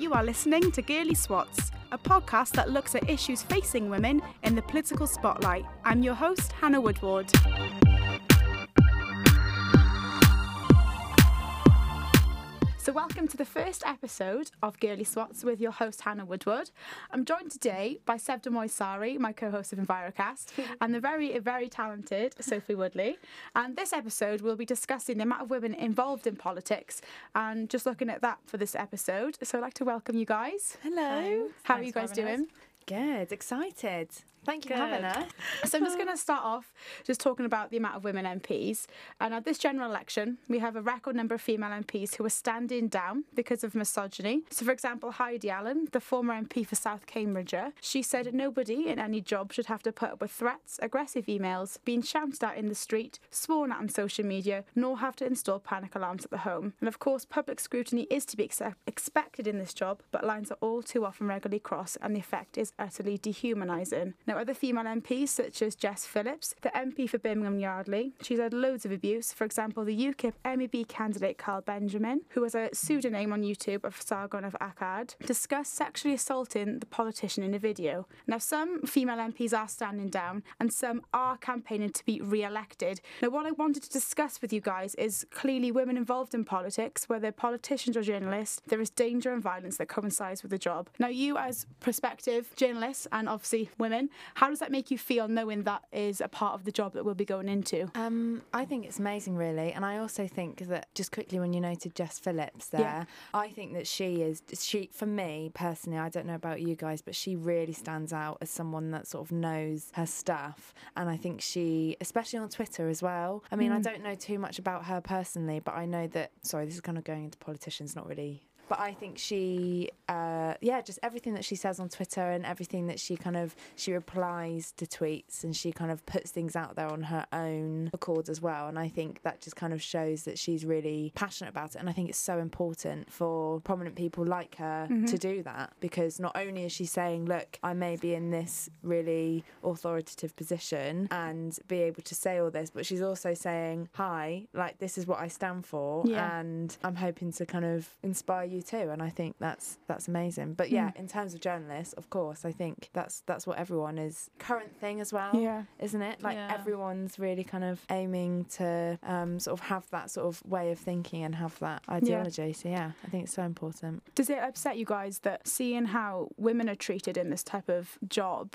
You are listening to Girly Swats, a podcast that looks at issues facing women in the political spotlight. I'm your host, Hannah Woodward. So, welcome to the first episode of Girly Swats with your host, Hannah Woodward. I'm joined today by Sevda Moisari, my co host of Envirocast, and the very, very talented Sophie Woodley. And this episode, we'll be discussing the amount of women involved in politics and just looking at that for this episode. So, I'd like to welcome you guys. Hello. How are you guys doing? Good. Excited. Thank you for having us. So I'm just going to start off just talking about the amount of women MPs. And at this general election, we have a record number of female MPs who are standing down because of misogyny. So, for example, Heidi Allen, the former MP for South Cambridgeshire, she said nobody in any job should have to put up with threats, aggressive emails, being shouted at in the street, sworn at on social media, nor have to install panic alarms at the home. And of course, public scrutiny is to be ex- expected in this job, but lines are all too often regularly crossed, and the effect is utterly dehumanising. Now, other female MPs, such as Jess Phillips, the MP for Birmingham Yardley, she's had loads of abuse. For example, the UKIP MEP candidate Carl Benjamin, who has a pseudonym on YouTube of Sargon of Akkad, discussed sexually assaulting the politician in a video. Now, some female MPs are standing down, and some are campaigning to be re elected. Now, what I wanted to discuss with you guys is clearly women involved in politics, whether politicians or journalists, there is danger and violence that coincides with the job. Now, you as prospective journalists and obviously women, how does that make you feel knowing that is a part of the job that we'll be going into? Um, I think it's amazing, really, and I also think that just quickly when you noted Jess Phillips there, Yeah. I think that she is she for me personally. I don't know about you guys, but she really stands out as someone that sort of knows her stuff, and I think she, especially on Twitter as well. I mean, I don't know too much about her personally, but I know that. Sorry, this is kind of going into politicians, not really but I think she, uh, yeah, just everything that she says on Twitter and everything that she kind of she replies to tweets and she kind of puts things out there on her own accord as well. And I think that just kind of shows that she's really passionate about it. And I think it's so important for prominent people like her to do that because not only is she saying, look, I may be in this really authoritative position and be able to say all this, but she's also saying, hi, like this is what I stand for, Yeah. and I'm hoping to kind of inspire you too. And I think that's that's amazing. But yeah, in terms of journalists, of course, I think that's that's what everyone is current thing as well. Yeah. Isn't it? Like Yeah. everyone's really kind of aiming to um, sort of have that sort of way of thinking and have that ideology. So yeah, I think it's so important. Does it upset you guys that seeing how women are treated in this type of job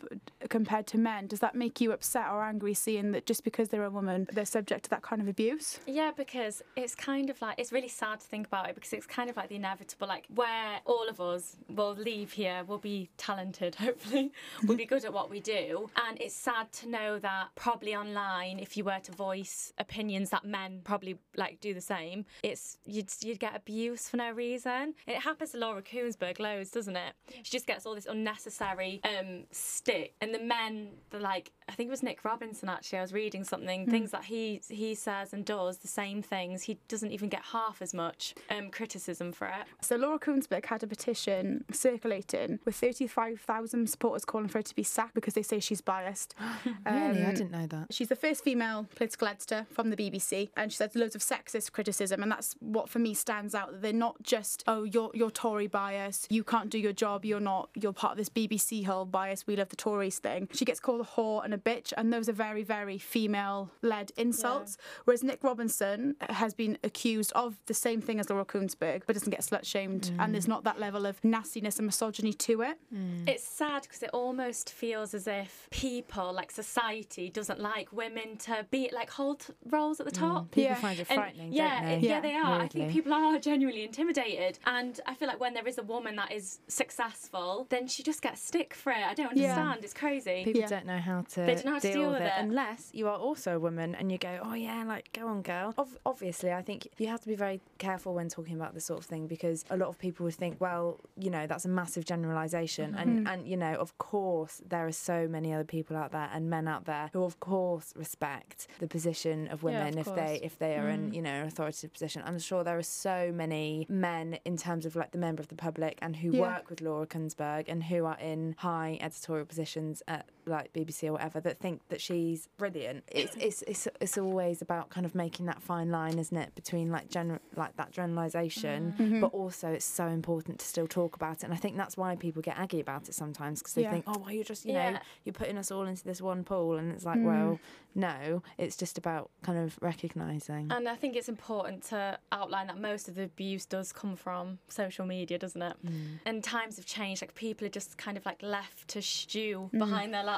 compared to men, does that make you upset or angry seeing that just because they're a woman, they're subject to that kind of abuse? Yeah, because it's kind of like it's really sad to think about it because it's kind of like the inevitable, like where all of us will leave here, will be talented, hopefully, we'll be good at what we do, and it's sad to know that probably online, if you were to voice opinions that men probably like do the same, it's you'd you'd get abuse for no reason. It happens to Laura Kuenssberg loads, doesn't it? She just gets all this unnecessary um stick, and the men, the like, I think it was Nick Robinson actually. I was reading something, things that he he says and does the same things. He doesn't even get half as much um, criticism for it. So Laura Kuenssberg had a petition circulating with 35,000 supporters calling for her to be sacked because they say she's biased. really, I Um, didn't know that. She's the first female political editor from the BBC, and she said loads of sexist criticism, and that's what for me stands out. That they're not just oh you're you're Tory bias, you can't do your job, you're not you're part of this BBC whole bias, we love the Tories thing. She gets called a whore and a bitch, and those are very very female led insults. Whereas Nick Robinson has been accused of the same thing as Laura Kuenssberg, but doesn't get slut shamed, and mm. there's not that level of nastiness and misogyny to it. Mm. It's sad because it almost feels as if people, like society, doesn't like women to be like hold roles at the mm. top. People Yeah. find it And frightening, yeah, don't it- they? yeah, they are. I think people are genuinely intimidated, and I feel like when there is a woman that is successful, then she just gets stick for it. I don't Yeah. understand. It's crazy. People Yeah. don't know how to, They don't know how to deal, deal with with it, it. unless you are also a woman and you go, oh yeah, like go on, girl. Ob- obviously, I think you have to be very careful when talking about this sort of thing because a lot of people would think, well, you know, that's a massive generalization, and mm-hmm. and you know, of course, there are so many other people out there and men out there who, of course, respect the position of Yeah, women of if they if they are in mm-hmm. you know an authoritative position. I'm sure there are so many men in terms of like the member of the public and who Yeah. work with Laura Kuenssberg and who are in high editorial positions at like BBC or whatever that think that she's brilliant. It's it's it's, it's always about kind of making that fine line, isn't it, between like general like that generalization, but also it's so important to still talk about it. And I think that's why people get aggy about it sometimes because they Yeah. think, oh, well, you're just, you Yeah. know, you're putting us all into this one pool. And it's like, Mm. well, no, it's just about kind of recognising. And I think it's important to outline that most of the abuse does come from social media, doesn't it? Mm. And times have changed. Like people are just kind of like left to stew Mm. behind their laptop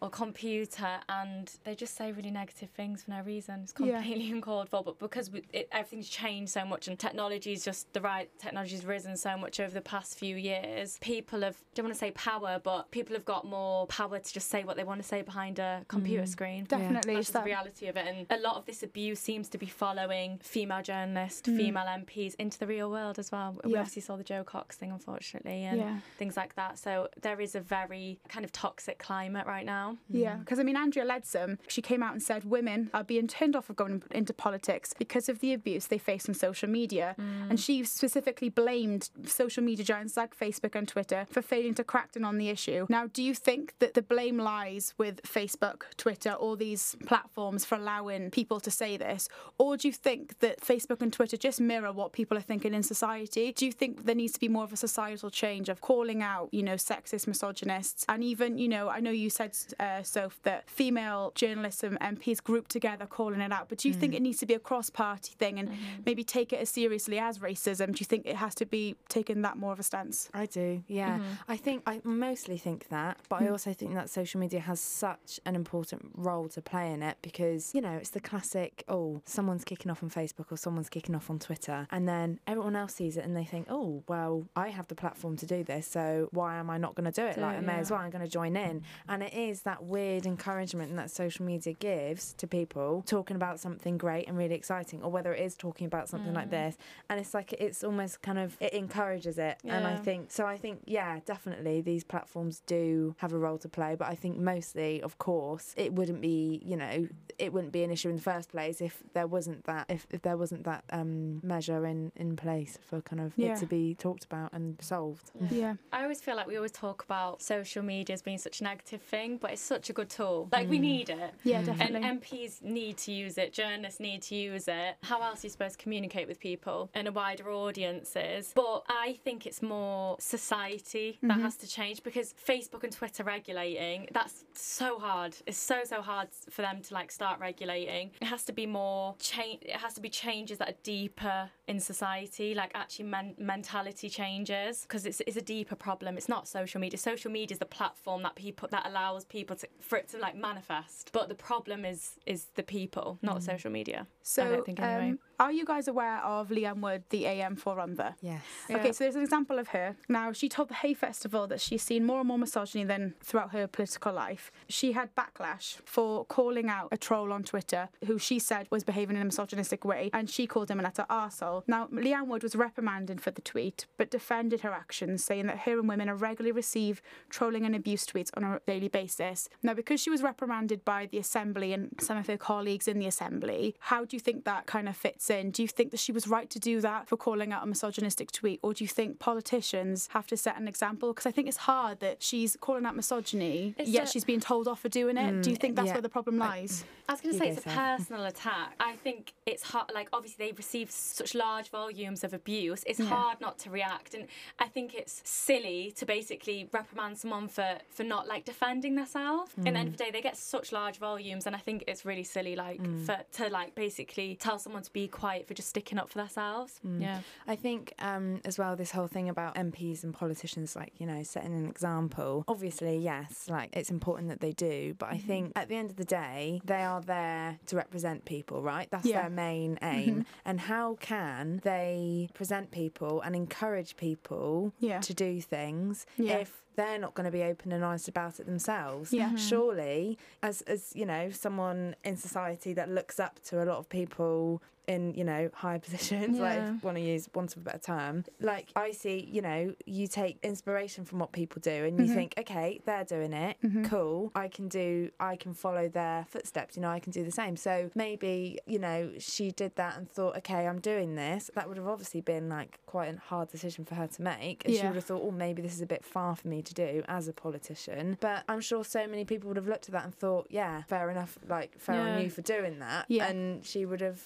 or computer, and they just say really negative things for no reason. It's Yeah. completely uncalled for. But because we, it, everything's changed so much, and technology's just the right technology's risen so much over the past few years, people have don't want to say power, but people have got more power to just say what they want to say behind a computer screen. Definitely. That's it's the reality of it. And a lot of this abuse seems to be following female journalists, Mm. female MPs into the real world as well. We Yeah. obviously saw the Jo Cox thing, unfortunately, and Yeah. things like that. So there is a very kind of toxic climate right now. Yeah, because I mean, Andrea Leadsom, she came out and said women are being turned off of going into politics because of the abuse they face on social media. And she specifically blamed social media giants like Facebook and Twitter for failing to crack down on the issue. Now, do you think that the blame lies with Facebook, Twitter, all these platforms for allowing people to say this? Or do you think that Facebook and Twitter just mirror what people are thinking in society? Do you think there needs to be more of a societal change of calling out, you know, sexist, misogynists, and even, you know, I know you said, uh, Soph, that female journalists and MPs group together calling it out, but do you think it needs to be a cross-party thing and maybe take it as seriously as racism? Do you think it has to be taken that more of a stance? I do, yeah. Mm-hmm. I think I mostly think that, but I also think that social media has such an important role to play in it because, you know, it's the classic, oh, someone's kicking off on Facebook or someone's kicking off on Twitter, and then everyone else sees it and they think, oh, well, I have the platform to do this, so why am I not going to do it? Do like, I may yeah. as well, I'm going to join in. And it is that weird encouragement that social media gives to people talking about something great and really exciting, or whether it is talking about something Mm. like this. And it's like, it's almost kind of, it encourages it. And I think, so I think, yeah, definitely these platforms do have a role to play. But I think mostly, of course, it wouldn't be, you know, it wouldn't be an issue in the first place if there wasn't that, if, if there wasn't that um, measure in, in place for kind of Yeah. it to be talked about and solved. Yeah. I always feel like we always talk about social media as being such a negative thing, but it's such a good tool. Like we mm. need it. Yeah, definitely. And. MPs need to use it, journalists need to use it. How else are you supposed to communicate with people and a wider audiences? But I think it's more society that mm-hmm. has to change because Facebook and Twitter regulating, that's so hard. It's so, so hard for them to like start regulating. It has to be more change, it has to be changes that are deeper in society, like actually men- mentality changes because it's, it's a deeper problem. It's not social media. Social media is the platform that people that allows people to for it to like manifest. But the problem is is the people, not social media. So, I don't think anyway. um, are you guys aware of Leanne Wood, the AM forummer? Yes. Okay, so there's an example of her. Now, she told the Hay Festival that she's seen more and more misogyny than throughout her political life. She had backlash for calling out a troll on Twitter who she said was behaving in a misogynistic way, and she called him an utter arsehole. Now, Leanne Wood was reprimanded for the tweet, but defended her actions, saying that her and women are regularly receive trolling and abuse tweets on a daily basis. Now, because she was reprimanded by the Assembly and some of her colleagues in the Assembly, how do you think that kind of fits in? Do you think that she was right to do that for calling out a misogynistic tweet, or do you think politicians have to set an example? Because I think it's hard that she's calling out misogyny, It's yet a- she's being told off for doing it. do you think that's yeah. where the problem lies? I was going to say go, it's a Seth. personal attack. I think it's hard. Like obviously they receive such large volumes of abuse. It's Yeah. hard not to react, and I think it's silly to basically reprimand someone for for not like defending themselves. In the end of the day, they get such large volumes, and I think it's really silly, like for to like basically tell someone to be quiet for just sticking up for themselves. Mm. Yeah. I think um, as well this whole thing about MPs and politicians, like you know, setting an example. Obviously, yes, like it's important that they do, but I mm-hmm. think at the end of the day, they are there to represent people, right? That's Yeah. their main mm-hmm. aim. And how can they present people and encourage people Yeah. to do things Yeah. if they're not going to be open and honest about it themselves? Yeah. Mhm. Surely, as as you know, someone in society that looks up to a lot of people in you know high positions like want to use want of a better term like i see you know you take inspiration from what people do and you Mm-hmm. think okay they're doing it. Cool. I can do i can follow their footsteps. You know i can do the same. So maybe you know she did that and thought okay i'm doing this. That would have obviously been like quite a hard decision for her to make. And she would have thought oh maybe this is a bit far for me to do as a politician but i'm sure so many people would have looked at that and thought yeah fair enough like fair on you for doing that Yeah. and she would have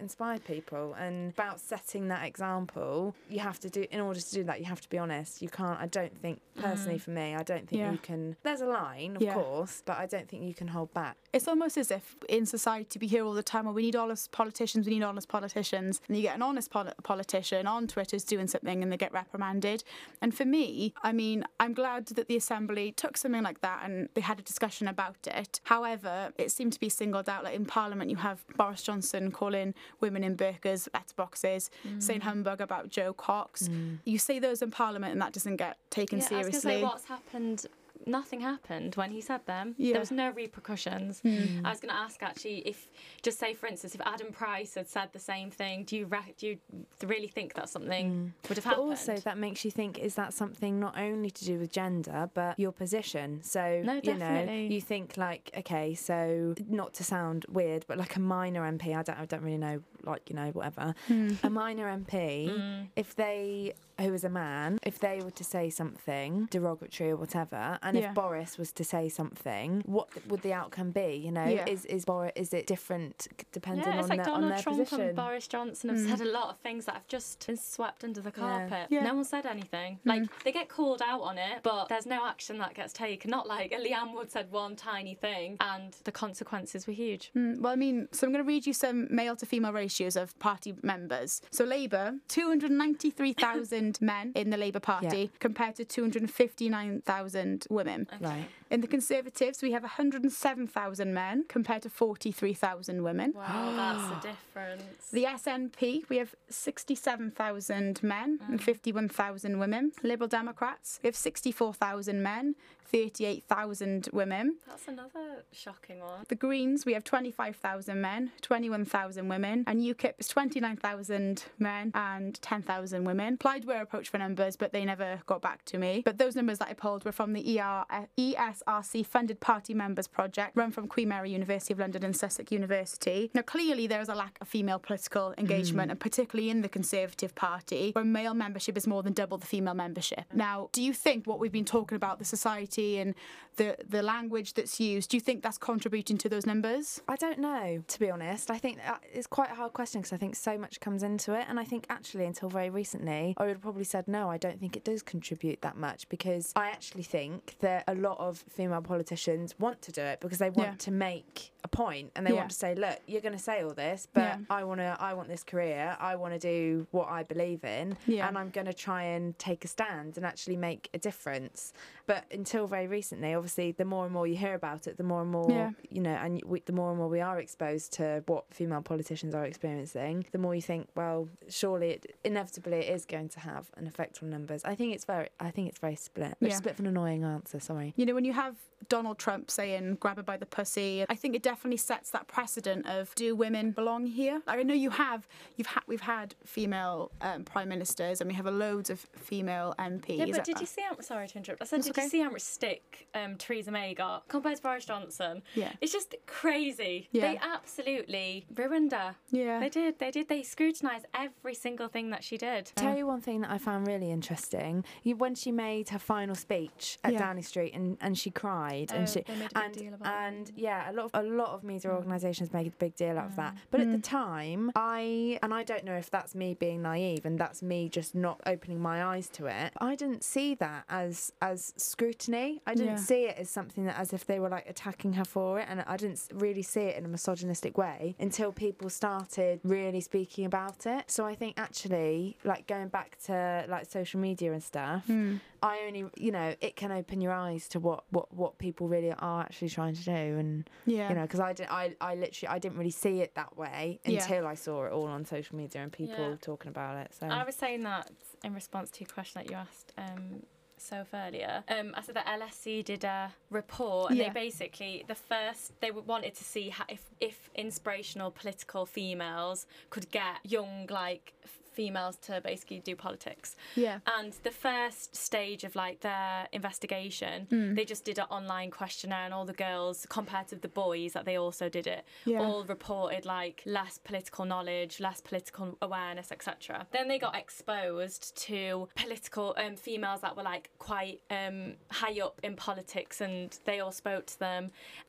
inspire people and about setting that example. You have to do in order to do that. You have to be honest. You can't. I don't think personally mm. for me. I don't think Yeah. you can. There's a line, of Yeah. course, but I don't think you can hold back. It's almost as if in society we hear all the time, well, we need honest politicians, we need honest politicians. And you get an honest poli- politician on Twitter's doing something and they get reprimanded. And for me, I mean, I'm glad that the Assembly took something like that and they had a discussion about it. However, it seemed to be singled out. Like in Parliament, you have Boris Johnson calling women in burqas letterboxes, saying mm. humbug about Jo Cox. Mm. You say those in Parliament and that doesn't get taken Yeah, I was seriously. say what's happened. Nothing happened when he said them. Yeah. There was no repercussions. Hmm. I was going to ask actually if, just say for instance, if Adam Price had said the same thing, do you re- do you really think that something would have. But happened? also, that makes you think: is that something not only to do with gender, but your position? So No, you know, definitely. you think like, okay, so not to sound weird, but like a minor MP, I don't, I don't really know, like you know, whatever, a minor MP, Mm. if they who was a man, if they were to say something derogatory or whatever, and Yeah. if Boris was to say something, what would the outcome be? You know, Yeah. is is Boris is it different depending yeah, it's on, like the, on Donald their Trump position? and Boris Johnson have Mm. said a lot of things that have just been swept under the carpet. Yeah. No one said anything. Like they get called out on it, but there's no action that gets taken. Not like Leanne Wood said one tiny thing and the consequences were huge. Mm, Well, I mean, so I'm going to read you some male to female ratios of party members. So Labour, 293,000 men in the Labour Party Yeah. compared to 259,000 women. Right. In the Conservatives, we have 107,000 men compared to 43,000 women. Wow, that's the difference. The SNP, we have 67,000 men Mm. and 51,000 women. Liberal Democrats, we have 64,000 men, 38,000 women. That's another shocking one. The Greens, we have 25,000 men, 21,000 women, and UKIP is 29,000 men and 10,000 women. Plaid were approached for numbers, but they never got back to me. But those numbers that I pulled were from the ER, ESRC funded party members project run from Queen Mary University of London and Sussex University. Now, clearly, there is a lack of female political engagement, and particularly in the Conservative Party, where male membership is more than double the female membership. Now, do you think what we've been talking about, the society and the, the language that's used, do you think that's contributing to those numbers? I don't know, to be honest. I think it's quite a hard question because I think so much comes into it. And I think actually, until very recently, I would have probably said no, I don't think it does contribute that much because I actually think that a lot of female politicians want to do it because they want Yeah. to make a point and they Yeah. want to say, look, you're going to say all this, but Yeah. I want to, I want this career, I want to do what I believe in, and I'm going to try and take a stand and actually make a difference. But until very recently, obviously, the more and more you hear about it, the more and more you know, and we, the more and more we are exposed to what female politicians are experiencing, the more you think, well, surely it inevitably it is going to have an effect on numbers. I think it's very, I think it's very split. Which Yeah. is a bit of an annoying answer. Sorry. You know, when you have Donald Trump saying grab her by the pussy, I think it definitely sets that precedent of do women belong here? Like, I know you have, you've had, we've had female um, prime ministers and we have a loads of female MPs. Yeah, but did you see how sorry to interrupt? I said, That's did okay. you see how much stick um, Theresa May got compared to Boris Johnson? Yeah. It's just crazy. Yeah. They absolutely ruined her. Yeah. They did. They did. They scrutinised every single thing that she did. Tell you one thing that I found really interesting. You, when she made her final speech at Yeah. Downing Street and, and she cried Oh, and she they made a big and deal about it. and yeah, a lot of a lot of Mm. media organisations make a big deal out of that. But at the time, I and I don't know if that's me being naive and that's me just not opening my eyes to it. I didn't see that as as scrutiny. I didn't Yeah. see it as something that as if they were like attacking her for it, and I didn't really see it in a misogynistic way until people started really speaking about it. So I think actually, like going back to like social media and stuff, Hmm. I only you know it can open your eyes to what what what people really are actually trying to do, and Yeah. you know because I didn't I I literally I didn't really see it that way Yeah. until I saw it all on social media and people Yeah. talking about it. So I was saying that in response to your question that you asked um, Soph earlier. Um, I said that LSC did a report, and Yeah. they basically the first they wanted to see how, if if inspirational political females could get young like females to basically do politics. Yeah. And the first stage of like their investigation, Hmm. they just did an online questionnaire, and all the girls, compared to the boys that they also did it, Yeah. all reported like less political knowledge, less political awareness, etc. Then they got exposed to political um, females that were like quite um, high up in politics, and they all spoke to them.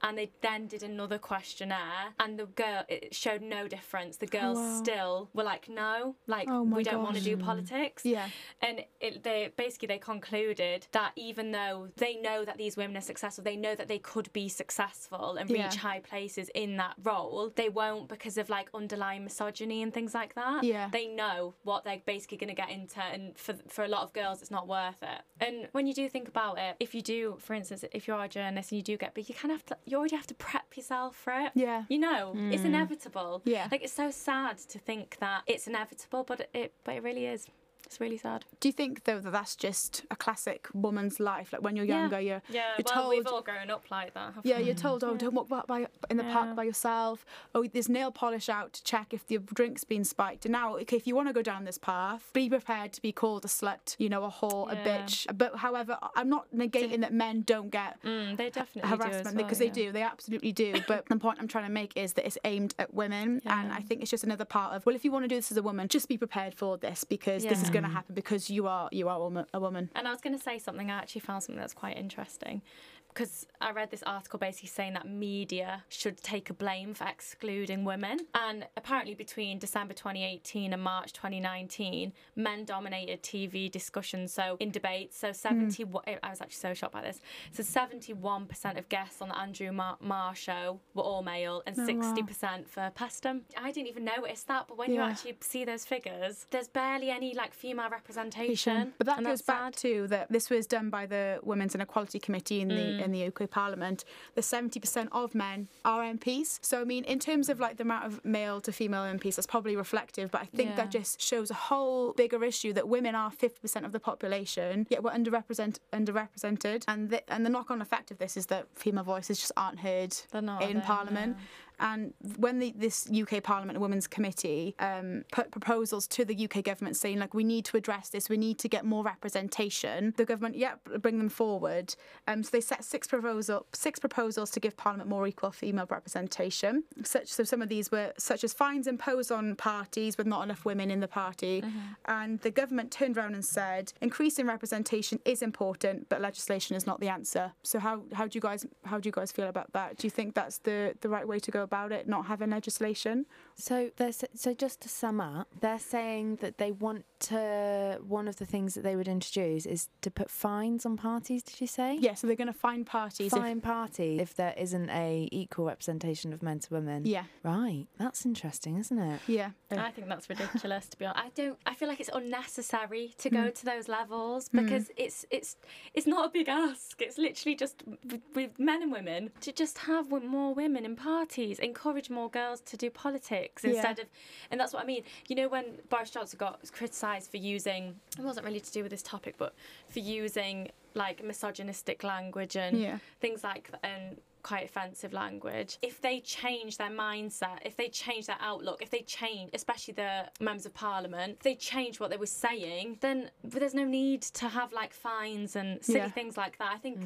And they then did another questionnaire, and the girl it showed no difference. The girls wow. still were like, no, like Oh Oh my we don't want to do politics Yeah. and it, they basically they concluded that even though they know that these women are successful they know that they could be successful and reach Yeah. high places in that role they won't because of like underlying misogyny and things like that Yeah. they know what they're basically going to get into and for for a lot of girls it's not worth it and when you do think about it if you do for instance if you're a journalist and you do get but you kind of have to you already have to prep yourself for it Yeah. you know it's mm. inevitable Yeah. like it's so sad to think that it's inevitable but it but it really is it's really sad Do you think though that that's just a classic woman's life? Like when you're Yeah. younger, you're Yeah, you're well, told. we've all grown up like that. haven't yeah, we? you're told, oh, don't walk by, by in the Yeah. park by yourself. Oh, there's nail polish out to check if the drink's been spiked. And now, okay, if you want to go down this path, be prepared to be called a slut, you know, a whore, a bitch. But however, I'm not negating that men don't get Mm, they definitely do as harassment well, because yeah. they do they absolutely do but the point i'm trying to make is that it's aimed at women and i think it's just another part of well if you want to do this as a woman just be prepared for this because this is Yeah. Going to um, happen because you are you are a woman, a woman. And I was going to say something. I actually found something that's quite interesting because I read this article basically saying that media should take a blame for excluding women. And apparently, between December 2018 and March 2019, men dominated TV discussions. So in debates, so 70. I was actually so shocked by this. So 71% of guests on the Andrew Marr, Marr show were all male, and Oh, 60% for Peston. I didn't even notice that, but when you actually see those figures, there's barely any like female representation. But that goes back sad. to that this was done by the Women's Inequality Committee in the Mm. In the UK Parliament. The seventy percent of men are MPs. So I mean, in terms of like the amount of male to female MPs, that's probably reflective. But I think that just shows a whole bigger issue that women are fifty percent of the population, yet we're underrepresent underrepresented. And the, and the knock on effect of this is that female voices just aren't heard not, in? Parliament. No. And when the, this UK Parliament Women's Committee um, put proposals to the UK government saying, like, we need to address this, we need to get more representation, the government, yeah, bring them forward. Um, so they set six proposal, six proposals to give Parliament more equal female representation. Such so some of these were such as fines imposed on parties with not enough women in the party, and the government turned around and said, increasing representation is important, but legislation is not the answer. So how how do you guys how do you guys feel about that? Do you think that's the the right way to go about it, not having legislation? So so just to sum up, they're saying that they want to one of the things that they would introduce is to put fines on parties. Did you say? Yeah, so they're going to fine parties. if- Fine parties if there isn't a equal representation of men to women. yeah, Right. That's interesting, isn't it? yeah. I think that's ridiculous to be honest. I don't I feel like it's unnecessary to go mm. to those levels mm. because it's it's it's not a big ask. It's literally just with, with men and women to just have more women in parties, encourage more girls to do politics Yeah. instead of and that's what I mean. You know when Boris Johnson got criticised for using it wasn't really to do with this topic but for using like misogynistic language and Yeah. things like and quite offensive language if they change their mindset if they change their outlook if they change especially the members of parliament if they change what they were saying then there's no need to have like fines and silly Yeah. things like that i think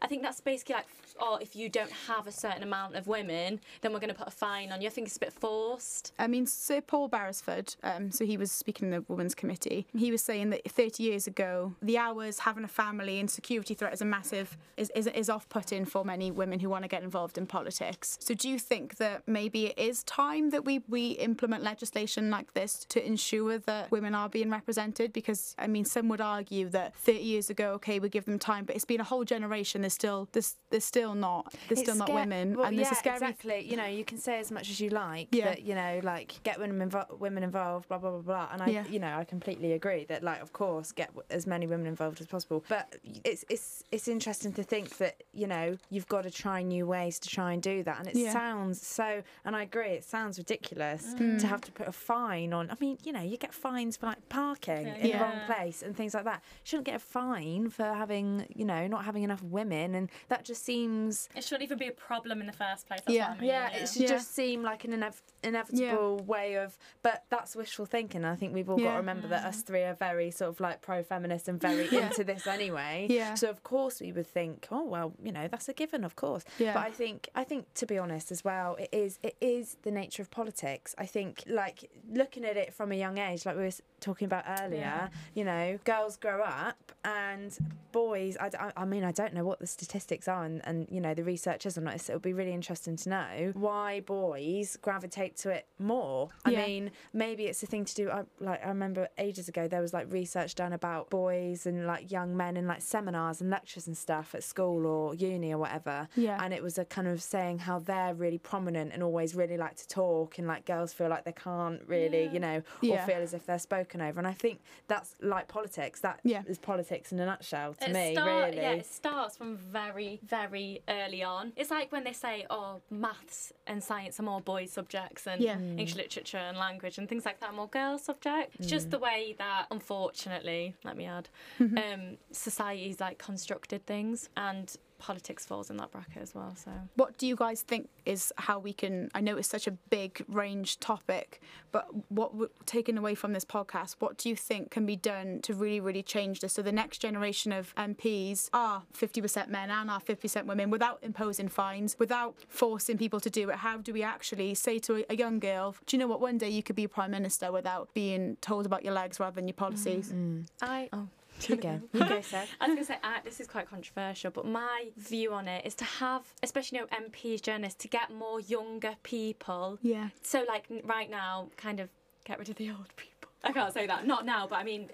i think that's basically like oh if you don't have a certain amount of women then we're going to put a fine on you i think it's a bit forced I mean, Sir Paul Beresford, um, so he was speaking in the Women's Committee. He was saying that 30 years ago, the hours, having a family, and security threat is a massive is is, is off-putting for many women who want to get involved in politics. So, do you think that maybe it is time that we we implement legislation like this to ensure that women are being represented? Because I mean, some would argue that 30 years ago, okay, we give them time, but it's been a whole generation. There's still there's there's still not there's still not women, Well, and there's yeah, a scary exactly. You know, you can say as much as you like Yeah. that. You know, like get women invo- women involved, blah blah blah blah. And I, Yeah. you know, I completely agree that, like, of course, get as many women involved as possible. But it's it's it's interesting to think that you know you've got to try and new ways to try and do that. And it Yeah. sounds so, and I agree, it sounds ridiculous Mm. to have to put a fine on. I mean, you know, you get fines for like parking in the wrong place and things like that. You shouldn't get a fine for having, you know, not having enough women. And that just seems It shouldn't even be a problem in the first place. That's Yeah. what I mean, yeah, it should Yeah. just seem like an inev- inevitable way of. But that's wishful thinking. I think we've all got to remember that us three are very sort of like pro-feminist and very Yeah. into this anyway. Yeah. So of course we would think, oh well, you know, that's a given, of course. Yeah. But I think, I think to be honest as well, it is, it is the nature of politics. I think, like looking at it from a young age, like we were talking about earlier. Yeah. You know, girls grow up and boys. I mean, I don't know what the statistics are, and, and you know the research is on. So it'll be really interesting to know why boys gravitate to it more. I Yeah. mean, maybe it's a thing to do. I, like I remember ages ago there was like research done about boys and like young men in like seminars and lectures and stuff at school or uni or whatever. Yeah. And it was a kind of saying how they're really prominent and always really like to talk, and like girls feel like they can't really, Yeah. you know, Yeah. or feel as if they're spoken over. And I think that's like politics. That is Yeah. is politics in a nutshell to it me, start- really. Yeah, it starts from very, very early on. It's like when they say, oh, maths and science are more boys' subjects and Yeah. Mm. English literature and language and things like that are more girls' subjects. It's Mm. just the way that, unfortunately, let me add, Mm-hmm. um, society's like constructed things and politics falls in that bracket as well. So What do you guys think is how we can? I know it's such a big range topic, but what w- taken away from this podcast, what do you think can be done to really, really change this? So the next generation of MPs are 50% men and are 50% women without imposing fines, without forcing people to do it. How do we actually say to a, a young girl, do you know what? One day you could be prime minister without being told about your legs rather than your policies. Mm. I. Oh. You go. You go, Seth. I was going to say, uh, this is quite controversial, but my view on it is to have, especially you know, MPs, journalists, to get more younger people. Yeah. So, like, right now, kind of get rid of the old people. I can't say that, not now, but I mean,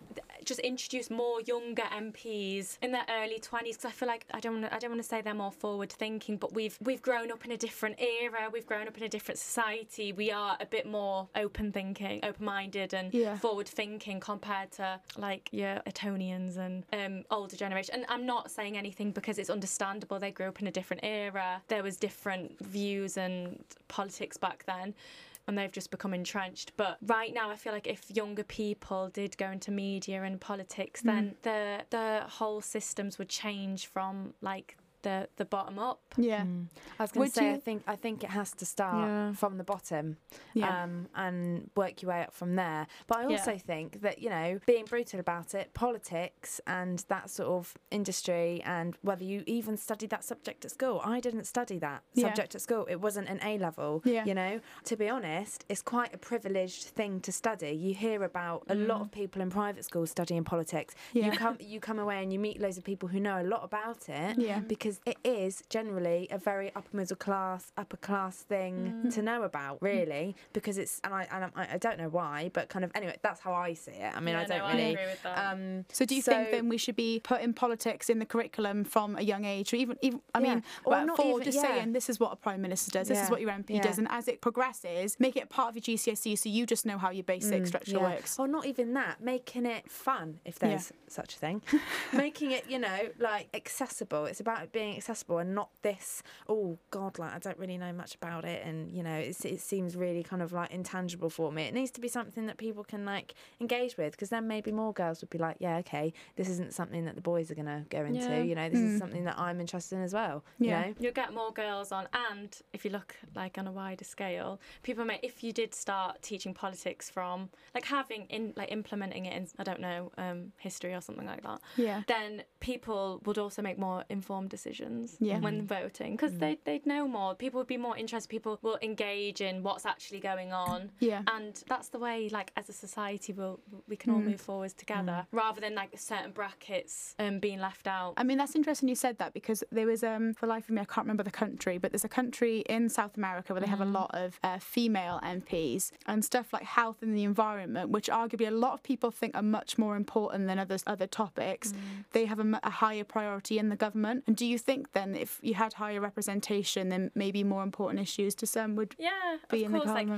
just introduce more younger MPs in their early twenties because I feel like I don't want to. I don't want to say they're more forward thinking, but we've we've grown up in a different era. We've grown up in a different society. We are a bit more open thinking, open minded, and Yeah. forward thinking compared to like your Etonians and um, older generation. And I'm not saying anything because it's understandable. They grew up in a different era. There was different views and politics back then. And they've just become entrenched. But right now, I feel like if younger people did go into media and politics, mm. then the the whole systems would change from like the the bottom up. Yeah. Mm. I was going to say, you- I think I think it has to start Yeah. from the bottom, Yeah. um, and work your way up from there. But I Yeah. also think that you know, being brutal about it, politics and that sort of industry, and whether you even studied that subject at school. I didn't study that Yeah. subject at school. It wasn't an A level. Yeah. You know, to be honest, it's quite a privileged thing to study. You hear about a lot mm. of people in private schools studying politics. Yeah. You come you come away and you meet loads of people who know a lot about it Yeah. Mm. because it is generally a very upper middle class, upper class thing to know about, really. Because it's and I and I, I don't know why, but kind of anyway, that's how I see it. I mean, Yeah, I don't no, I really. agree with that. Um, So do you think then we should be putting politics in the curriculum from a young age, or even, even I Yeah. mean, Or well, not for even- just yeah. saying this is what a prime minister does, this is what your MP Yeah. does, and as it progresses, make it part of your GCSE, so you just know how your basic structure Mm, yeah. works. Or not even that, making it fun, if Yeah. there's such a thing. making it, you know, like accessible. It's about it being accessible and not this, oh God, like I don't really know much about it. And, you know, it's, it seems really kind of like intangible for me. It needs to be something that people can like engage with because then maybe more girls would be like, yeah, okay, this isn't something that the boys are going to go into. Yeah. You know, this is something that I'm interested in as well. Yeah. You know? You'll get more girls on, and if you look like on a wider scale, people may if you did start teaching politics from like having in like implementing it in I don't know um, history or something like that. Yeah. Then people would also make more informed decisions Yeah. when voting because they they'd know more. People would be more interested. People will engage in what's actually going on. Yeah. And that's the way, like, as a society, we'll, we can all move forwards together rather than like certain brackets um, being left out. I mean, that's interesting you said that because there was, um, for life of me, I can't remember the country, but there's a country in South America where they have a lot of uh, female MPs and stuff like health and the environment, which arguably a lot of people think are much more important than other other topics. They have a, a higher priority in the government. And do you you think then if you had higher representation, then maybe more important issues to some would Yeah, be in the course. Like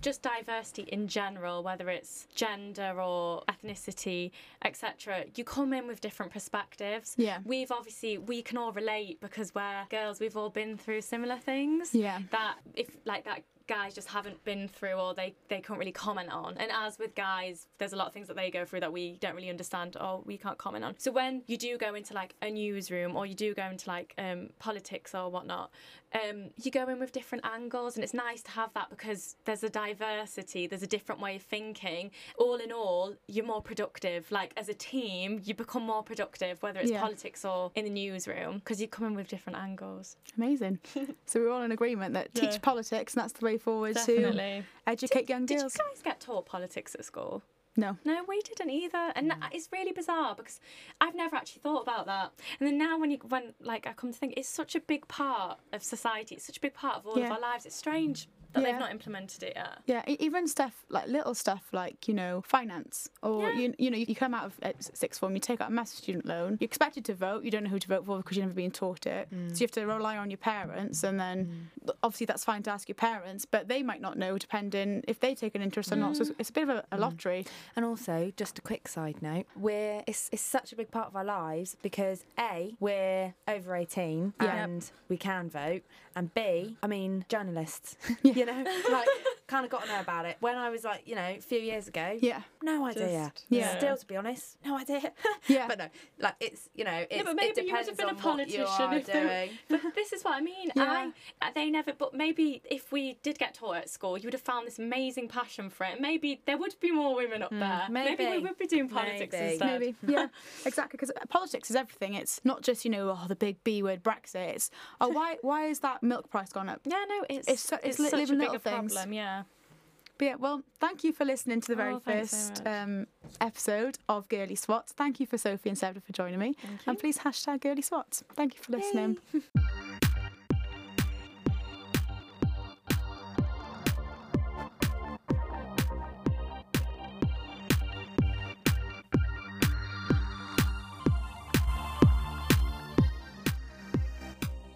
just diversity in general, whether it's gender or ethnicity, etc. You come in with different perspectives. Yeah. We've obviously we can all relate because we're girls. We've all been through similar things. Yeah. That if like that guys just haven't been through or they they can't really comment on and as with guys there's a lot of things that they go through that we don't really understand or we can't comment on so when you do go into like a newsroom or you do go into like um, politics or whatnot um, you go in with different angles and it's nice to have that because there's a diversity there's a different way of thinking all in all you're more productive like as a team you become more productive whether it's Yeah. politics or in the newsroom because you come in with different angles Amazing. so we're all in agreement that teach Yeah. politics and that's the way forward to definitely educate young girls. did you guys get taught politics at school No. No, we didn't either, and that it's really bizarre because I've never actually thought about that. And then now, when you when like I come to think, it's such a big part of society. It's such a big part of all Yeah. of our lives. It's strange that Yeah. they've not implemented it yet. Yeah, even stuff like little stuff like you know finance, or Yeah. you, you know you come out of uh, sixth form, you take out a massive student loan, you're expected to vote, you don't know who to vote for because you've never been taught it, Mm. so you have to rely on your parents, and then obviously that's fine to ask your parents, but they might not know depending if they take an interest or not. So it's, Mm. it's a bit of a, a lottery. And also, just a quick side note, we're it's, it's such a big part of our lives because A, we're over 18 Yeah. and we can vote, and B, I mean, journalists, you know, like kind of got to know about it. When I was like, you know, a few years ago, Yeah, no idea. Just- Yeah. Still, to be honest, no idea. Yeah. but no, like it's you know, it's, but maybe it you would have been a on what you politician if they doing. But this is what I mean. Yeah. I they never. But maybe if we did get taught at school, you would have found this amazing passion for it. Maybe there would be more women up hmm. there. we maybe. We would be doing politics Maybe. instead. Maybe, yeah, exactly. Because uh, politics is everything. It's not just you know oh the big B word Brexit. It's oh why why is that milk price gone up? Yeah, no, it's It's so- it's li- such a living bigger little things. problem. Yeah. But yeah, well, thank you for listening to the very Oh, thanks so first um, episode of Girly Swats. Thank you for Sophie and Sevda for joining me. And please hashtag Girly Swats. Thank you for listening.